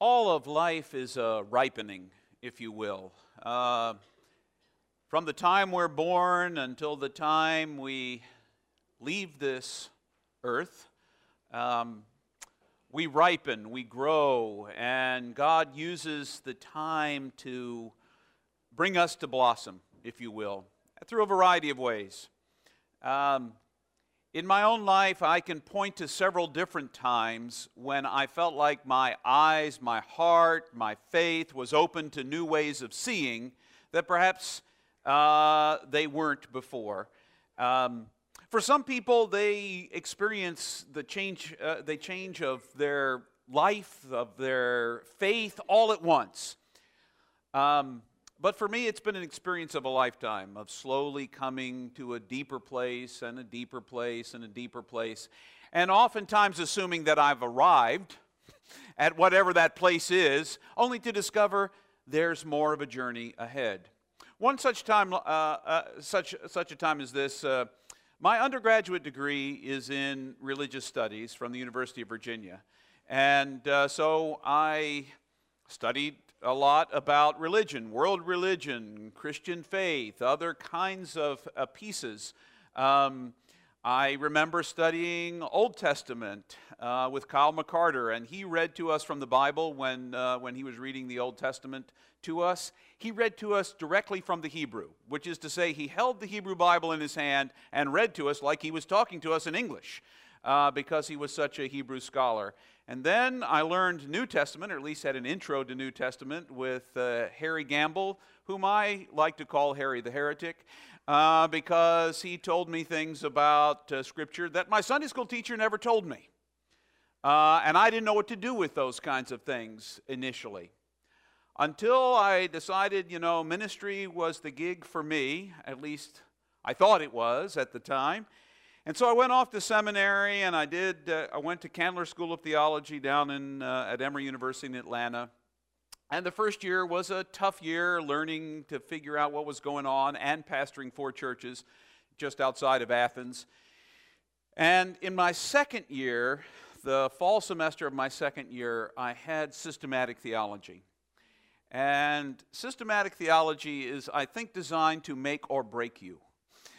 all of life is a ripening, if you will. Uh, from the time we're born until the time we leave this earth, um, we ripen, we grow, and God uses the time to bring us to blossom, if you will, through a variety of ways. Um, in my own life, I can point to several different times when I felt like my eyes, my heart, my faith was open to new ways of seeing that perhaps uh, they weren't before. Um, for some people, they experience the change, uh, the change of their life, of their faith, all at once. Um, but for me, it's been an experience of a lifetime of slowly coming to a deeper place and a deeper place and a deeper place. And oftentimes assuming that I've arrived at whatever that place is, only to discover there's more of a journey ahead. One such time, uh, uh, such, such a time as this, uh, my undergraduate degree is in religious studies from the University of Virginia. And uh, so I studied a lot about religion, world religion, Christian faith, other kinds of uh, pieces. Um, I remember studying Old Testament uh, with Kyle McCarter, and he read to us from the Bible when, uh, when he was reading the Old Testament to us. He read to us directly from the Hebrew, which is to say, he held the Hebrew Bible in his hand and read to us like he was talking to us in English. Uh, because he was such a Hebrew scholar. And then I learned New Testament, or at least had an intro to New Testament with uh, Harry Gamble, whom I like to call Harry the Heretic, uh, because he told me things about uh, Scripture that my Sunday school teacher never told me. Uh, and I didn't know what to do with those kinds of things initially. Until I decided, you know, ministry was the gig for me, at least I thought it was at the time. And so I went off to seminary and I did, uh, I went to Candler School of Theology down in, uh, at Emory University in Atlanta. And the first year was a tough year learning to figure out what was going on and pastoring four churches just outside of Athens. And in my second year, the fall semester of my second year, I had systematic theology. And systematic theology is, I think, designed to make or break you.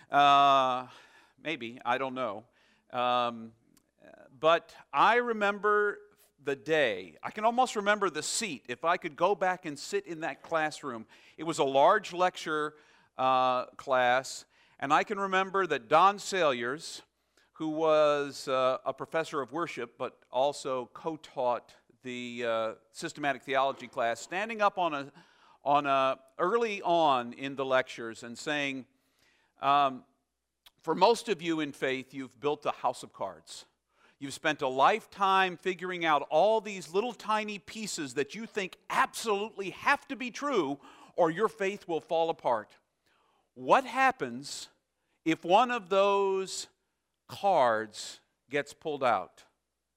Uh, maybe, I don't know. Um, but I remember the day. I can almost remember the seat. If I could go back and sit in that classroom, it was a large lecture uh, class, and I can remember that Don Saliers, who was uh, a professor of worship but also co taught the uh, systematic theology class, standing up on a, on a, early on in the lectures and saying, um, for most of you in faith, you've built a house of cards. You've spent a lifetime figuring out all these little tiny pieces that you think absolutely have to be true, or your faith will fall apart. What happens if one of those cards gets pulled out?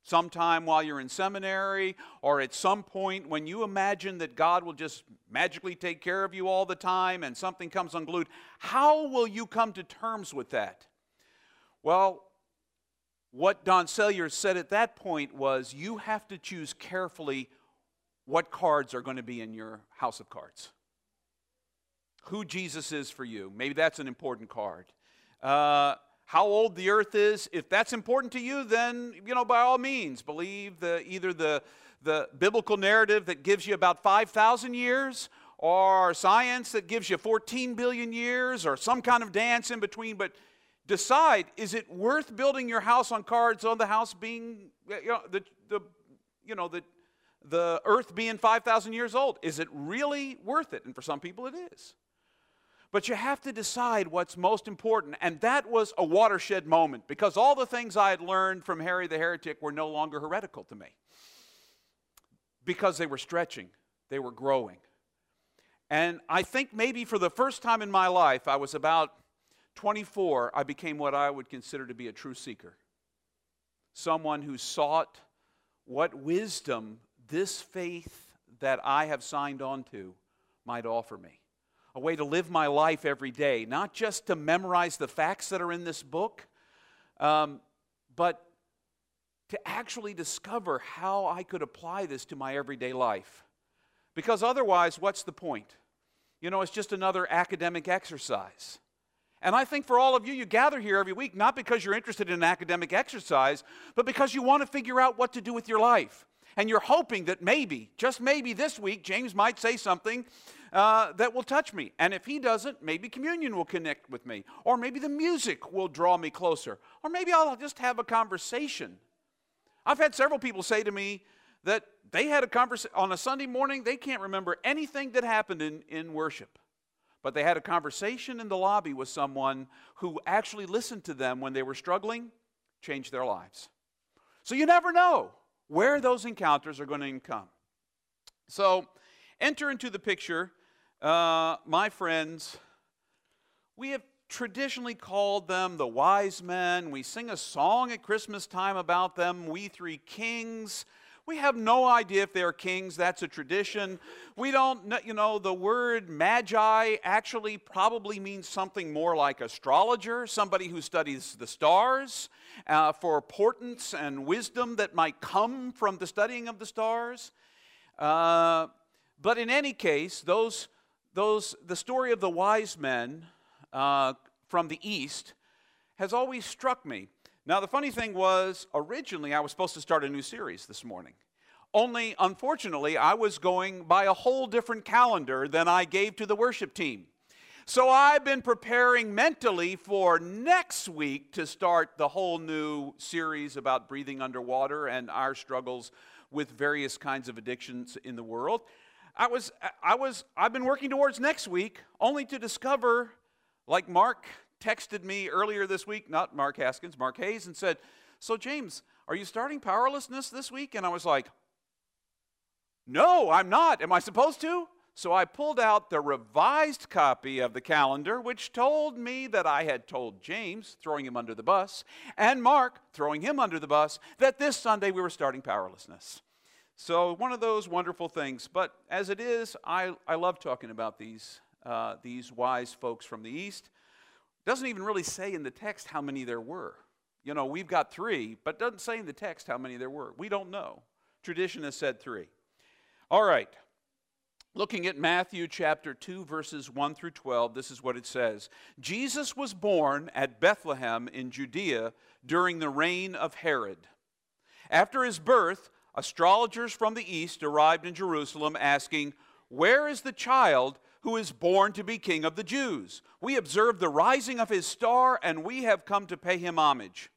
Sometime while you're in seminary, or at some point when you imagine that God will just magically take care of you all the time and something comes unglued, how will you come to terms with that? Well, what Don Saliers said at that point was you have to choose carefully what cards are going to be in your house of cards. Who Jesus is for you. Maybe that's an important card. Uh, how old the earth is, if that's important to you, then, you know, by all means, believe the, either the, the biblical narrative that gives you about 5,000 years or science that gives you 14 billion years or some kind of dance in between. But decide is it worth building your house on cards on the house being, you know, the, the, you know, the, the earth being 5,000 years old? Is it really worth it? And for some people, it is. But you have to decide what's most important. And that was a watershed moment because all the things I had learned from Harry the Heretic were no longer heretical to me because they were stretching, they were growing. And I think maybe for the first time in my life, I was about 24, I became what I would consider to be a true seeker. Someone who sought what wisdom this faith that I have signed on to might offer me a way to live my life every day, not just to memorize the facts that are in this book, um, but to actually discover how I could apply this to my everyday life. Because otherwise, what's the point? You know, it's just another academic exercise. And I think for all of you, you gather here every week not because you're interested in an academic exercise, but because you want to figure out what to do with your life. And you're hoping that maybe, just maybe this week, James might say something uh, that will touch me. And if he doesn't, maybe communion will connect with me. Or maybe the music will draw me closer. Or maybe I'll just have a conversation. I've had several people say to me that they had a conversation on a Sunday morning, they can't remember anything that happened in, in worship. But they had a conversation in the lobby with someone who actually listened to them when they were struggling, changed their lives. So you never know where those encounters are going to come. So enter into the picture, uh, my friends. We have traditionally called them the wise men. We sing a song at Christmas time about them, We Three Kings. We have no idea if they're kings. That's a tradition. We don't, you know, the word magi actually probably means something more like astrologer, somebody who studies the stars uh, for portents and wisdom that might come from the studying of the stars. Uh, but in any case, those, those, the story of the wise men uh, from the east has always struck me. Now, the funny thing was, originally I was supposed to start a new series this morning. Only, unfortunately, I was going by a whole different calendar than I gave to the worship team. So I've been preparing mentally for next week to start the whole new series about breathing underwater and our struggles with various kinds of addictions in the world. I was, I was, I've been working towards next week only to discover, like Mark texted me earlier this week, not Mark Haskins, Mark Hayes, and said, So, James, are you starting powerlessness this week? And I was like, No, I'm not. Am I supposed to? So I pulled out the revised copy of the calendar, which told me that I had told James, throwing him under the bus, and Mark, throwing him under the bus, that this Sunday we were starting powerlessness. So, one of those wonderful things. But as it is, I, I love talking about these, uh, these wise folks from the East doesn't even really say in the text how many there were. You know, we've got three, but doesn't say in the text how many there were. We don't know. Tradition has said three. All right. Looking at Matthew chapter 2, verses 1 through 12, this is what it says Jesus was born at Bethlehem in Judea during the reign of Herod. After his birth, astrologers from the east arrived in Jerusalem asking, Where is the child who is born to be king of the Jews. We observe the rising of his star, and we have come to pay him homage.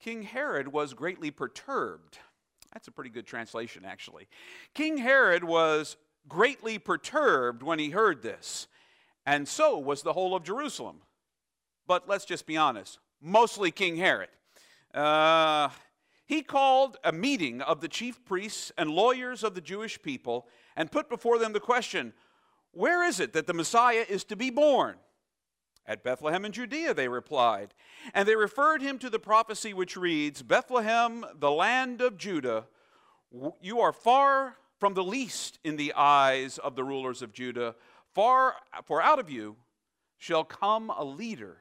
King Herod was greatly perturbed. That's a pretty good translation, actually. King Herod was greatly perturbed when he heard this, and so was the whole of Jerusalem. But let's just be honest mostly King Herod. Uh, he called a meeting of the chief priests and lawyers of the Jewish people and put before them the question where is it that the Messiah is to be born? At Bethlehem in Judea, they replied. And they referred him to the prophecy which reads Bethlehem, the land of Judah, you are far from the least in the eyes of the rulers of Judah, far, for out of you shall come a leader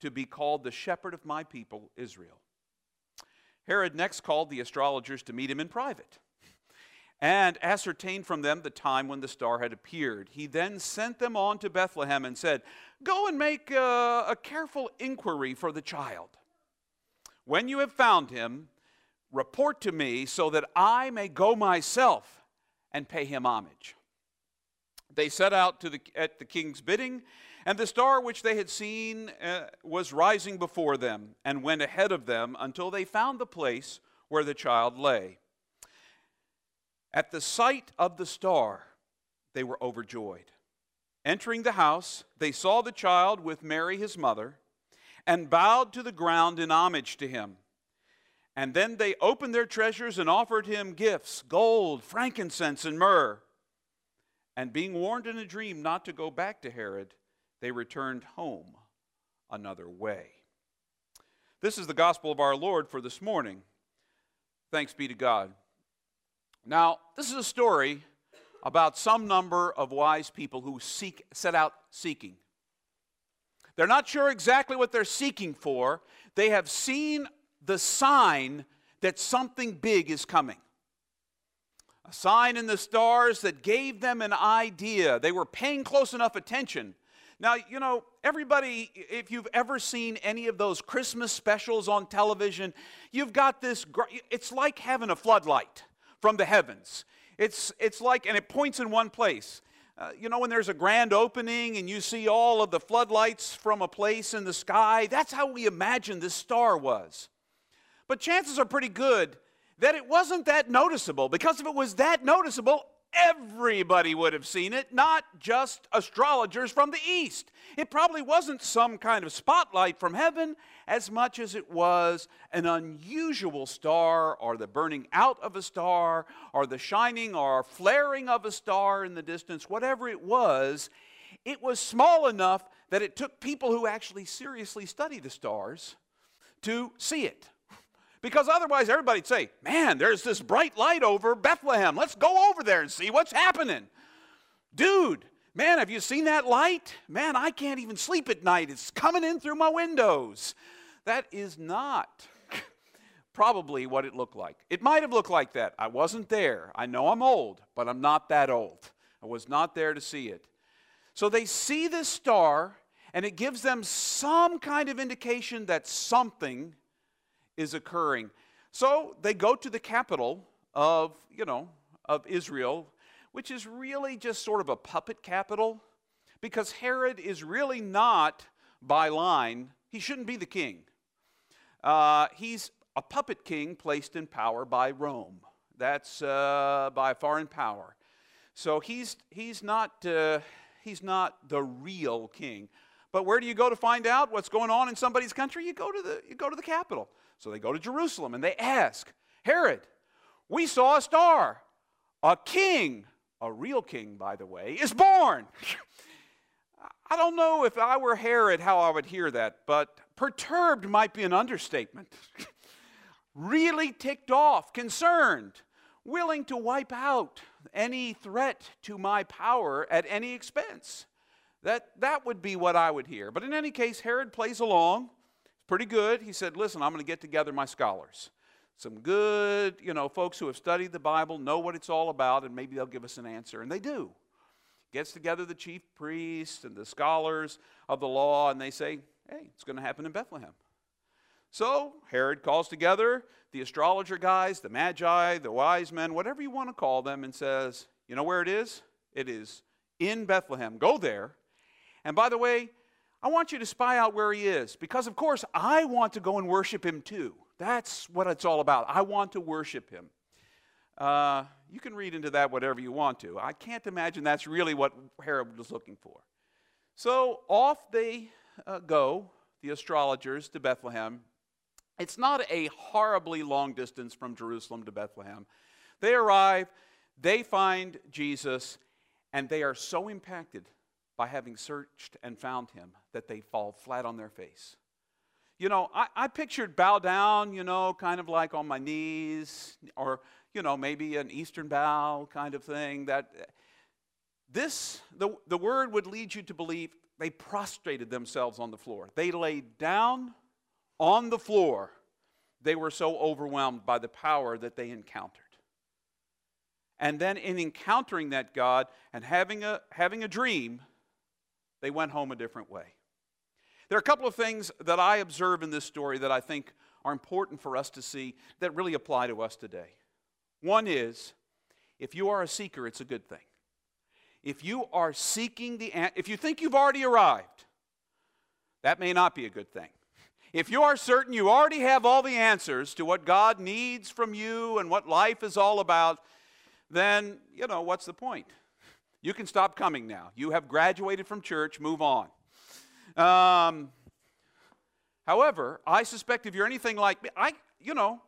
to be called the shepherd of my people, Israel. Herod next called the astrologers to meet him in private and ascertained from them the time when the star had appeared. He then sent them on to Bethlehem and said, Go and make a, a, careful inquiry for the child. When you have found him, report to me so that I may go myself and pay him homage. They set out the, at the king's bidding, and the star which they had seen uh, was rising before them and went ahead of them until they found the place where the child lay. At the sight of the star, they were overjoyed. Entering the house, they saw the child with Mary, his mother, and bowed to the ground in homage to him. And then they opened their treasures and offered him gifts gold, frankincense, and myrrh. And being warned in a dream not to go back to Herod, they returned home another way. This is the gospel of our Lord for this morning. Thanks be to God. Now, this is a story about some number of wise people who seek, set out seeking. They're not sure exactly what they're seeking for. They have seen the sign that something big is coming. A sign in the stars that gave them an idea. They were paying close enough attention. Now, you know, everybody, if you've ever seen any of those Christmas specials on television, you've got this, it's like having a floodlight from the heavens. It's, it's like, and it points in one place. Uh, you know, when there's a grand opening and you see all of the floodlights from a place in the sky, that's how we imagine this star was. But chances are pretty good that it wasn't that noticeable because if it was that noticeable, everybody would have seen it, not just astrologers from the east. It probably wasn't some kind of spotlight from heaven as much as it was an unusual star, or the burning out of a star, or the shining or flaring of a star in the distance, whatever it was. It was small enough that it took people who actually seriously study the stars to see it. Because otherwise, everybody'd say, Man, there's this bright light over Bethlehem. Let's go over there and see what's happening. Dude, man, have you seen that light? Man, I can't even sleep at night. It's coming in through my windows. That is not probably what it looked like. It might have looked like that. I wasn't there. I know I'm old, but I'm not that old. I was not there to see it. So they see this star, and it gives them some kind of indication that something is occurring. So they go to the capital of, you know, of Israel, which is really just sort of a puppet capital because Herod is really not by line. He shouldn't be the king. Uh, he's a puppet king placed in power by Rome. That's uh, by foreign power. So he's, he's, not, uh, he's not the real king. But where do you go to find out what's going on in somebody's country? You go to the, you go to the capital. So they go to Jerusalem and they ask, Herod, we saw a star. A king, a real king, by the way, is born. I don't know if I were Herod how I would hear that, but perturbed might be an understatement. really ticked off, concerned, willing to wipe out any threat to my power at any expense. That, that would be what I would hear. But in any case, Herod plays along pretty good. He said, Listen, I'm going to get together my scholars. Some good, you know, folks who have studied the Bible, know what it's all about, and maybe they'll give us an answer. And they do. Gets together the chief priests and the scholars of the law, and they say, Hey, it's going to happen in Bethlehem. So Herod calls together the astrologer guys, the magi, the wise men, whatever you want to call them, and says, You know where it is? It is in Bethlehem. Go there. And by the way, I want you to spy out where he is because, of course, I want to go and worship him too. That's what it's all about. I want to worship him. Uh, you can read into that whatever you want to. I can't imagine that's really what Herod was looking for. So off they uh, go, the astrologers, to Bethlehem. It's not a horribly long distance from Jerusalem to Bethlehem. They arrive, they find Jesus, and they are so impacted by having searched and found him that they fall flat on their face. You know, I, I pictured bow down, you know, kind of like on my knees, or, you know, maybe an Eastern bow kind of thing. That this, the, the word would lead you to believe they prostrated themselves on the floor. They laid down on the floor. They were so overwhelmed by the power that they encountered. And then in encountering that God and having a, having a dream, they went home a different way. There are a couple of things that I observe in this story that I think are important for us to see that really apply to us today. One is if you are a seeker, it's a good thing. If you are seeking the if you think you've already arrived, that may not be a good thing. If you are certain you already have all the answers to what God needs from you and what life is all about, then, you know, what's the point? You can stop coming now. You have graduated from church, move on. Um, however, I suspect if you're anything like me, I, you know,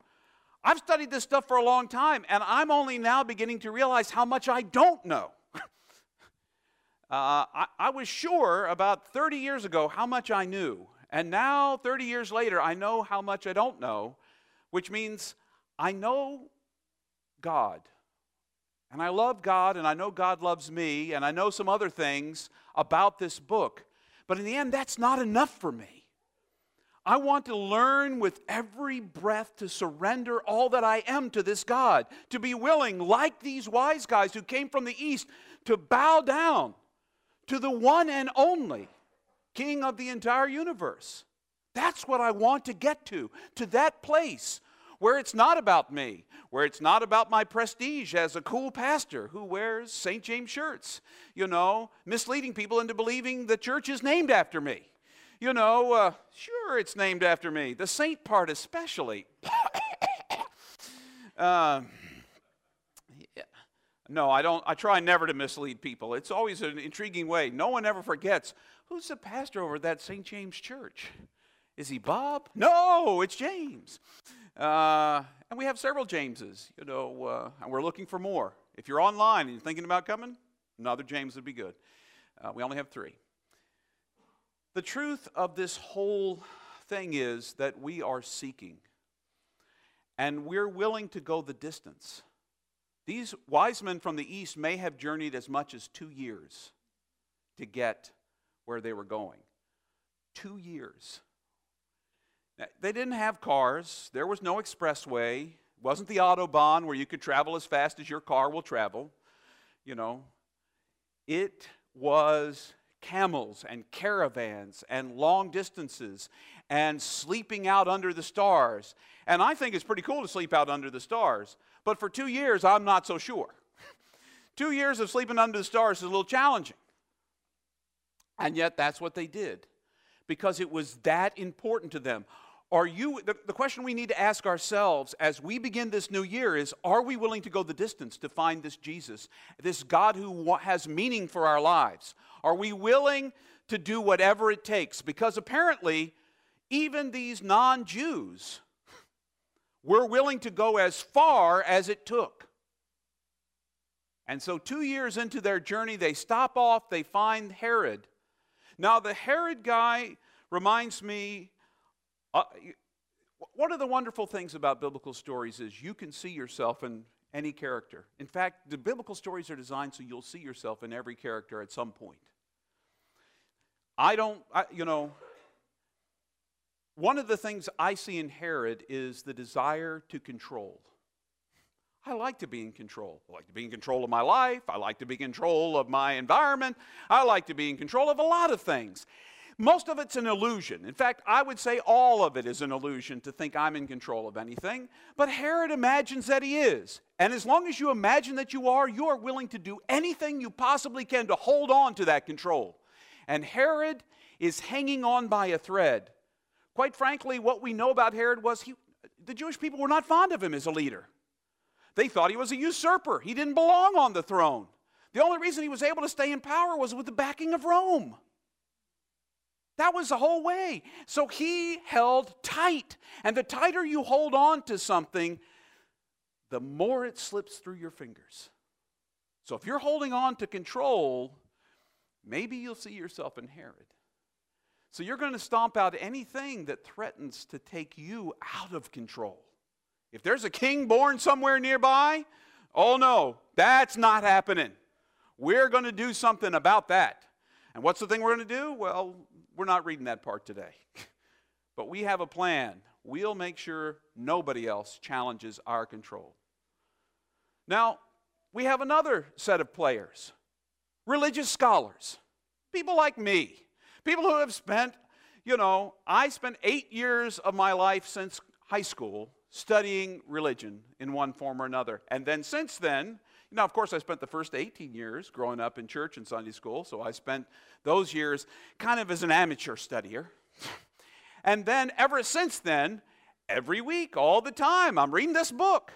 I've studied this stuff for a long time, and I'm only now beginning to realize how much I don't know. uh, I, I was sure about 30 years ago how much I knew, and now, 30 years later, I know how much I don't know, which means I know God. And I love God, and I know God loves me, and I know some other things about this book. But in the end, that's not enough for me. I want to learn with every breath to surrender all that I am to this God, to be willing, like these wise guys who came from the East, to bow down to the one and only King of the entire universe. That's what I want to get to, to that place where it's not about me, where it's not about my prestige as a cool pastor who wears St. James shirts, you know, misleading people into believing the church is named after me. You know, uh, sure, it's named after me, the saint part especially. uh. No, I don't. I try never to mislead people. It's always an intriguing way. No one ever forgets who's the pastor over that St. James church. Is he Bob? No, it's James. Uh, and we have several Jameses, you know, uh, and we're looking for more. If you're online and you're thinking about coming, another James would be good. Uh, we only have three. The truth of this whole thing is that we are seeking, and we're willing to go the distance. These wise men from the east may have journeyed as much as two years to get where they were going. Two years. They didn't have cars, there was no expressway, it wasn't the Autobahn where you could travel as fast as your car will travel. You know, it was camels and caravans and long distances and sleeping out under the stars. And I think it's pretty cool to sleep out under the stars. But for two years, I'm not so sure. two years of sleeping under the stars is a little challenging. And yet, that's what they did because it was that important to them. Are you, the, the question we need to ask ourselves as we begin this new year is are we willing to go the distance to find this Jesus, this God who has meaning for our lives? Are we willing to do whatever it takes? Because apparently, even these non Jews were willing to go as far as it took. And so, two years into their journey, they stop off, they find Herod. Now, the Herod guy reminds me uh, one of the wonderful things about biblical stories is you can see yourself in any character. In fact, the biblical stories are designed so you'll see yourself in every character at some point. I don't, I, you know, one of the things I see in Herod is the desire to control. I like to be in control. I like to be in control of my life. I like to be in control of my environment. I like to be in control of a lot of things. Most of it's an illusion. In fact, I would say all of it is an illusion to think I'm in control of anything. But Herod imagines that he is. And as long as you imagine that you are, you are willing to do anything you possibly can to hold on to that control. And Herod is hanging on by a thread. Quite frankly, what we know about Herod was he, the Jewish people were not fond of him as a leader. They thought he was a usurper, he didn't belong on the throne. The only reason he was able to stay in power was with the backing of Rome. That was the whole way. So he held tight. And the tighter you hold on to something, the more it slips through your fingers. So if you're holding on to control, maybe you'll see yourself in Herod. So you're going to stomp out anything that threatens to take you out of control. If there's a king born somewhere nearby, oh no, that's not happening. We're going to do something about that. And what's the thing we're going to do? Well, we're not reading that part today. but we have a plan. We'll make sure nobody else challenges our control. Now, we have another set of players religious scholars, people like me, people who have spent, you know, I spent eight years of my life since high school studying religion in one form or another. And then since then, now, of course, I spent the first 18 years growing up in church and Sunday school, so I spent those years kind of as an amateur studier. and then, ever since then, every week, all the time, I'm reading this book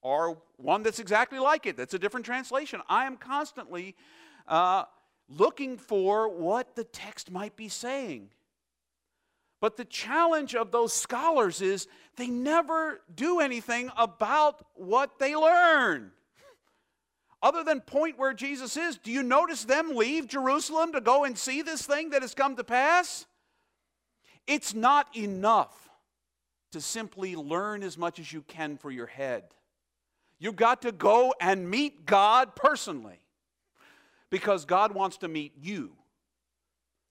or one that's exactly like it, that's a different translation. I am constantly uh, looking for what the text might be saying. But the challenge of those scholars is they never do anything about what they learn other than point where Jesus is, do you notice them leave Jerusalem to go and see this thing that has come to pass? It's not enough to simply learn as much as you can for your head. You've got to go and meet God personally because God wants to meet you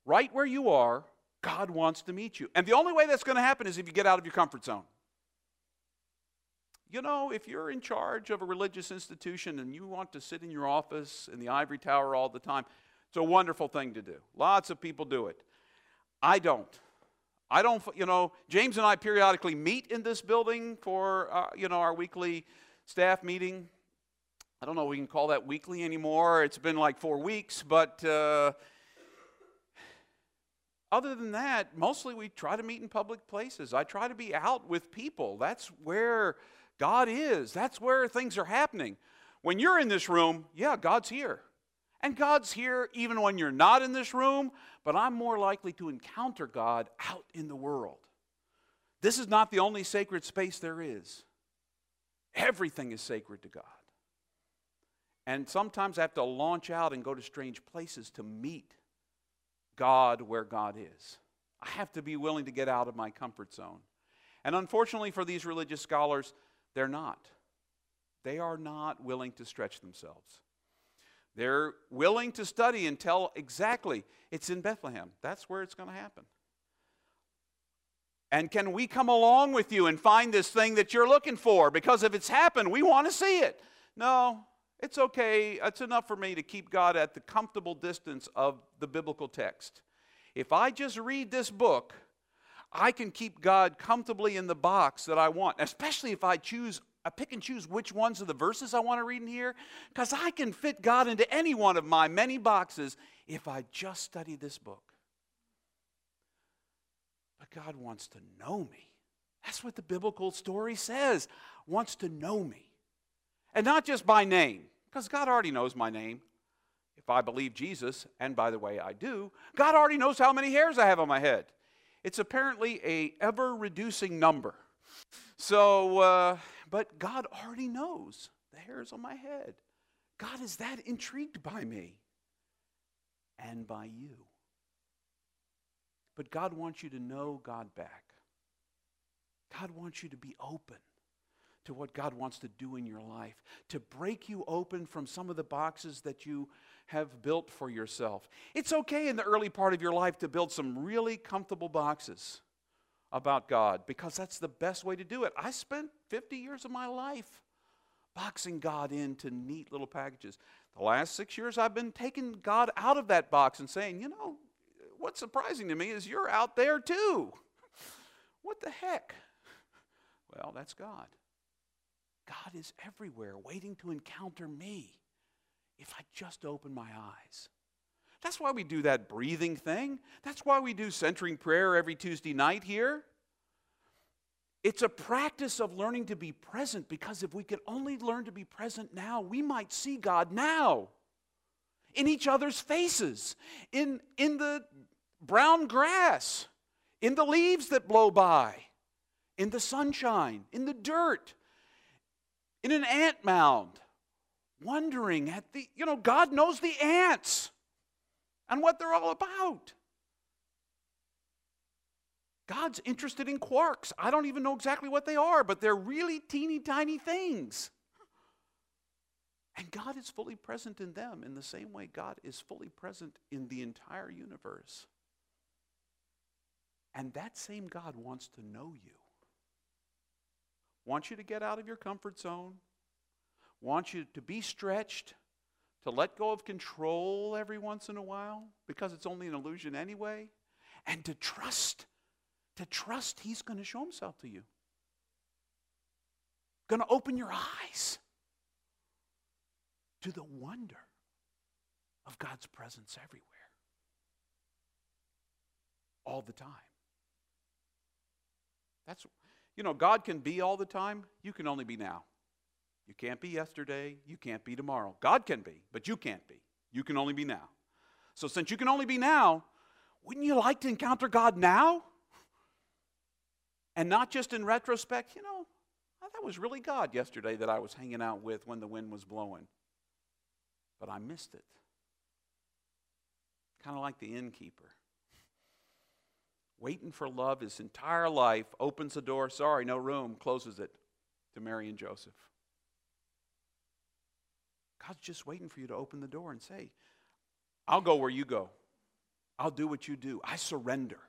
right where you are, God wants to meet you. And the only way that's going to happen is if you get out of your comfort zone. You know, if you're in charge of a religious institution and you want to sit in your office in the ivory tower all the time, it's a wonderful thing to do. Lots of people do it. I don't. I don't, you know, James and I periodically meet in this building for, uh, you know, our weekly staff meeting. I don't know we can call that weekly anymore. It's been like four weeks, but uh, other than that, mostly we try to meet in public places. I try to be out with people. That's where God is, that's where things are happening. When you're in this room, yeah, God's here. And God's here even when you're not in this room, but I'm more likely to encounter God out in the world. This is not the only sacred space there is. Everything is sacred to God. And sometimes I have to launch out and go to strange places to meet God where God is. I have to be willing to get out of my comfort zone. And unfortunately for these religious scholars, they're not. They are not willing to stretch themselves. They're willing to study and tell exactly it's in Bethlehem. That's where it's going to happen. And can we come along with you and find this thing that you're looking for? Because if it's happened, we want to see it. No, it's okay. It's enough for me to keep God at the comfortable distance of the biblical text. If I just read this book, I can keep God comfortably in the box that I want, especially if I choose, I pick and choose which ones of the verses I want to read in here, because I can fit God into any one of my many boxes if I just study this book. But God wants to know me. That's what the biblical story says. Wants to know me. And not just by name, because God already knows my name. If I believe Jesus, and by the way, I do, God already knows how many hairs I have on my head. It's apparently a ever reducing number. So, uh, but God already knows the hairs on my head. God is that intrigued by me and by you. But God wants you to know God back. God wants you to be open to what God wants to do in your life, to break you open from some of the boxes that you have built for yourself. It's okay in the early part of your life to build some really comfortable boxes about God because that's the best way to do it. I spent 50 years of my life boxing God into neat little packages. The last six years, I've been taking God out of that box and saying, you know, what's surprising to me is you're out there too. What the heck? Well, that's God. God is everywhere, waiting to encounter me if I just open my eyes. That's why we do that breathing thing. That's why we do centering prayer every Tuesday night here. It's a practice of learning to be present because if we could only learn to be present now, we might see God now in each other's faces, in, in the brown grass, in the leaves that blow by, in the sunshine, in the dirt, in an ant mound, wondering at the, you know, God knows the ants and what they're all about. God's interested in quarks. I don't even know exactly what they are, but they're really teeny tiny things. And God is fully present in them in the same way God is fully present in the entire universe. And that same God wants to know you wants you to get out of your comfort zone, wants you to be stretched, to let go of control every once in a while because it's only an illusion anyway, and to trust, to trust He's going to show Himself to you. Going to open your eyes to the wonder of God's presence everywhere, all the time. That's you know, God can be all the time, you can only be now. You can't be yesterday, you can't be tomorrow. God can be, but you can't be. You can only be now. So, since you can only be now, wouldn't you like to encounter God now? And not just in retrospect, you know, that was really God yesterday that I was hanging out with when the wind was blowing. But I missed it. Kind of like the innkeeper waiting for love his entire life, opens the door, sorry, no room, closes it to Mary and Joseph. God's just waiting for you to open the door and say, I'll go where you go. I'll do what you do. I surrender.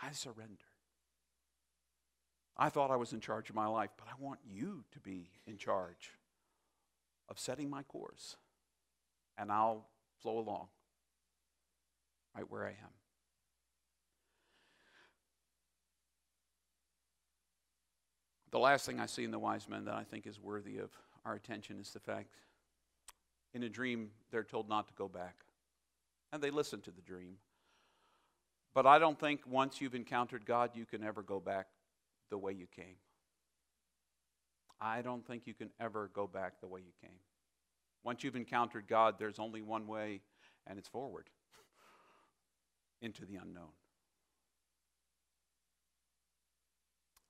I surrender. I thought I was in charge of my life, but I want you to be in charge of setting my course, and I'll flow along right where I am. The last thing I see in the wise men that I think is worthy of our attention is the fact in a dream they're told not to go back. And they listen to the dream. But I don't think once you've encountered God, you can ever go back the way you came. I don't think you can ever go back the way you came. Once you've encountered God, there's only one way, and it's forward into the unknown.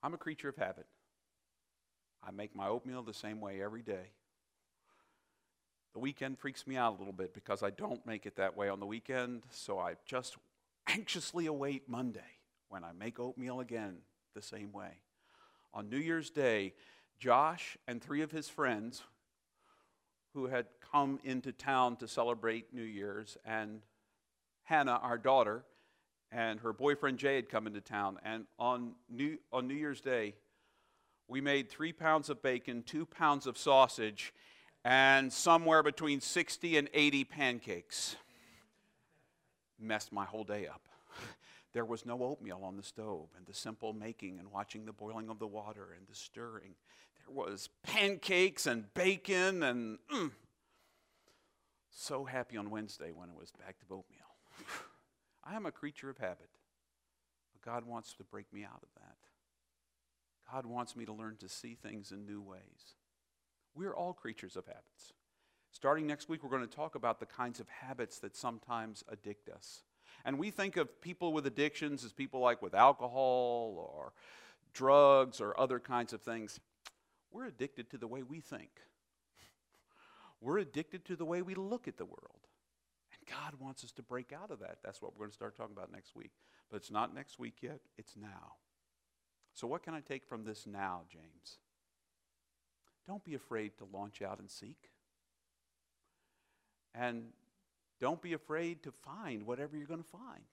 I'm a creature of habit. I make my oatmeal the same way every day. The weekend freaks me out a little bit because I don't make it that way on the weekend, so I just anxiously await Monday when I make oatmeal again the same way. On New Year's Day, Josh and three of his friends who had come into town to celebrate New Year's, and Hannah, our daughter, and her boyfriend Jay had come into town. And on New, on New Year's Day, we made three pounds of bacon, two pounds of sausage, and somewhere between 60 and 80 pancakes. Messed my whole day up. There was no oatmeal on the stove, and the simple making and watching the boiling of the water and the stirring. There was pancakes and bacon, and mm, so happy on Wednesday when it was back to oatmeal. I am a creature of habit, but God wants to break me out of that. God wants me to learn to see things in new ways. We're all creatures of habits. Starting next week, we're going to talk about the kinds of habits that sometimes addict us. And we think of people with addictions as people like with alcohol or drugs or other kinds of things. We're addicted to the way we think, we're addicted to the way we look at the world. God wants us to break out of that. That's what we're going to start talking about next week. But it's not next week yet, it's now. So, what can I take from this now, James? Don't be afraid to launch out and seek. And don't be afraid to find whatever you're going to find.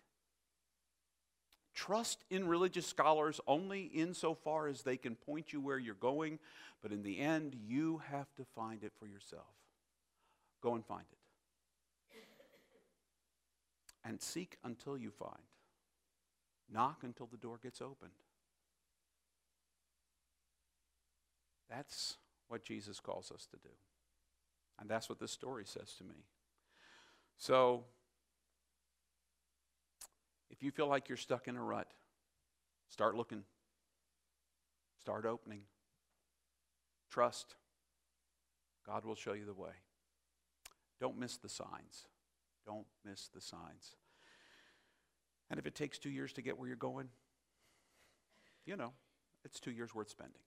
Trust in religious scholars only insofar as they can point you where you're going, but in the end, you have to find it for yourself. Go and find it. And seek until you find. Knock until the door gets opened. That's what Jesus calls us to do. And that's what this story says to me. So, if you feel like you're stuck in a rut, start looking, start opening. Trust. God will show you the way. Don't miss the signs. Don't miss the signs. And if it takes two years to get where you're going, you know, it's two years worth spending.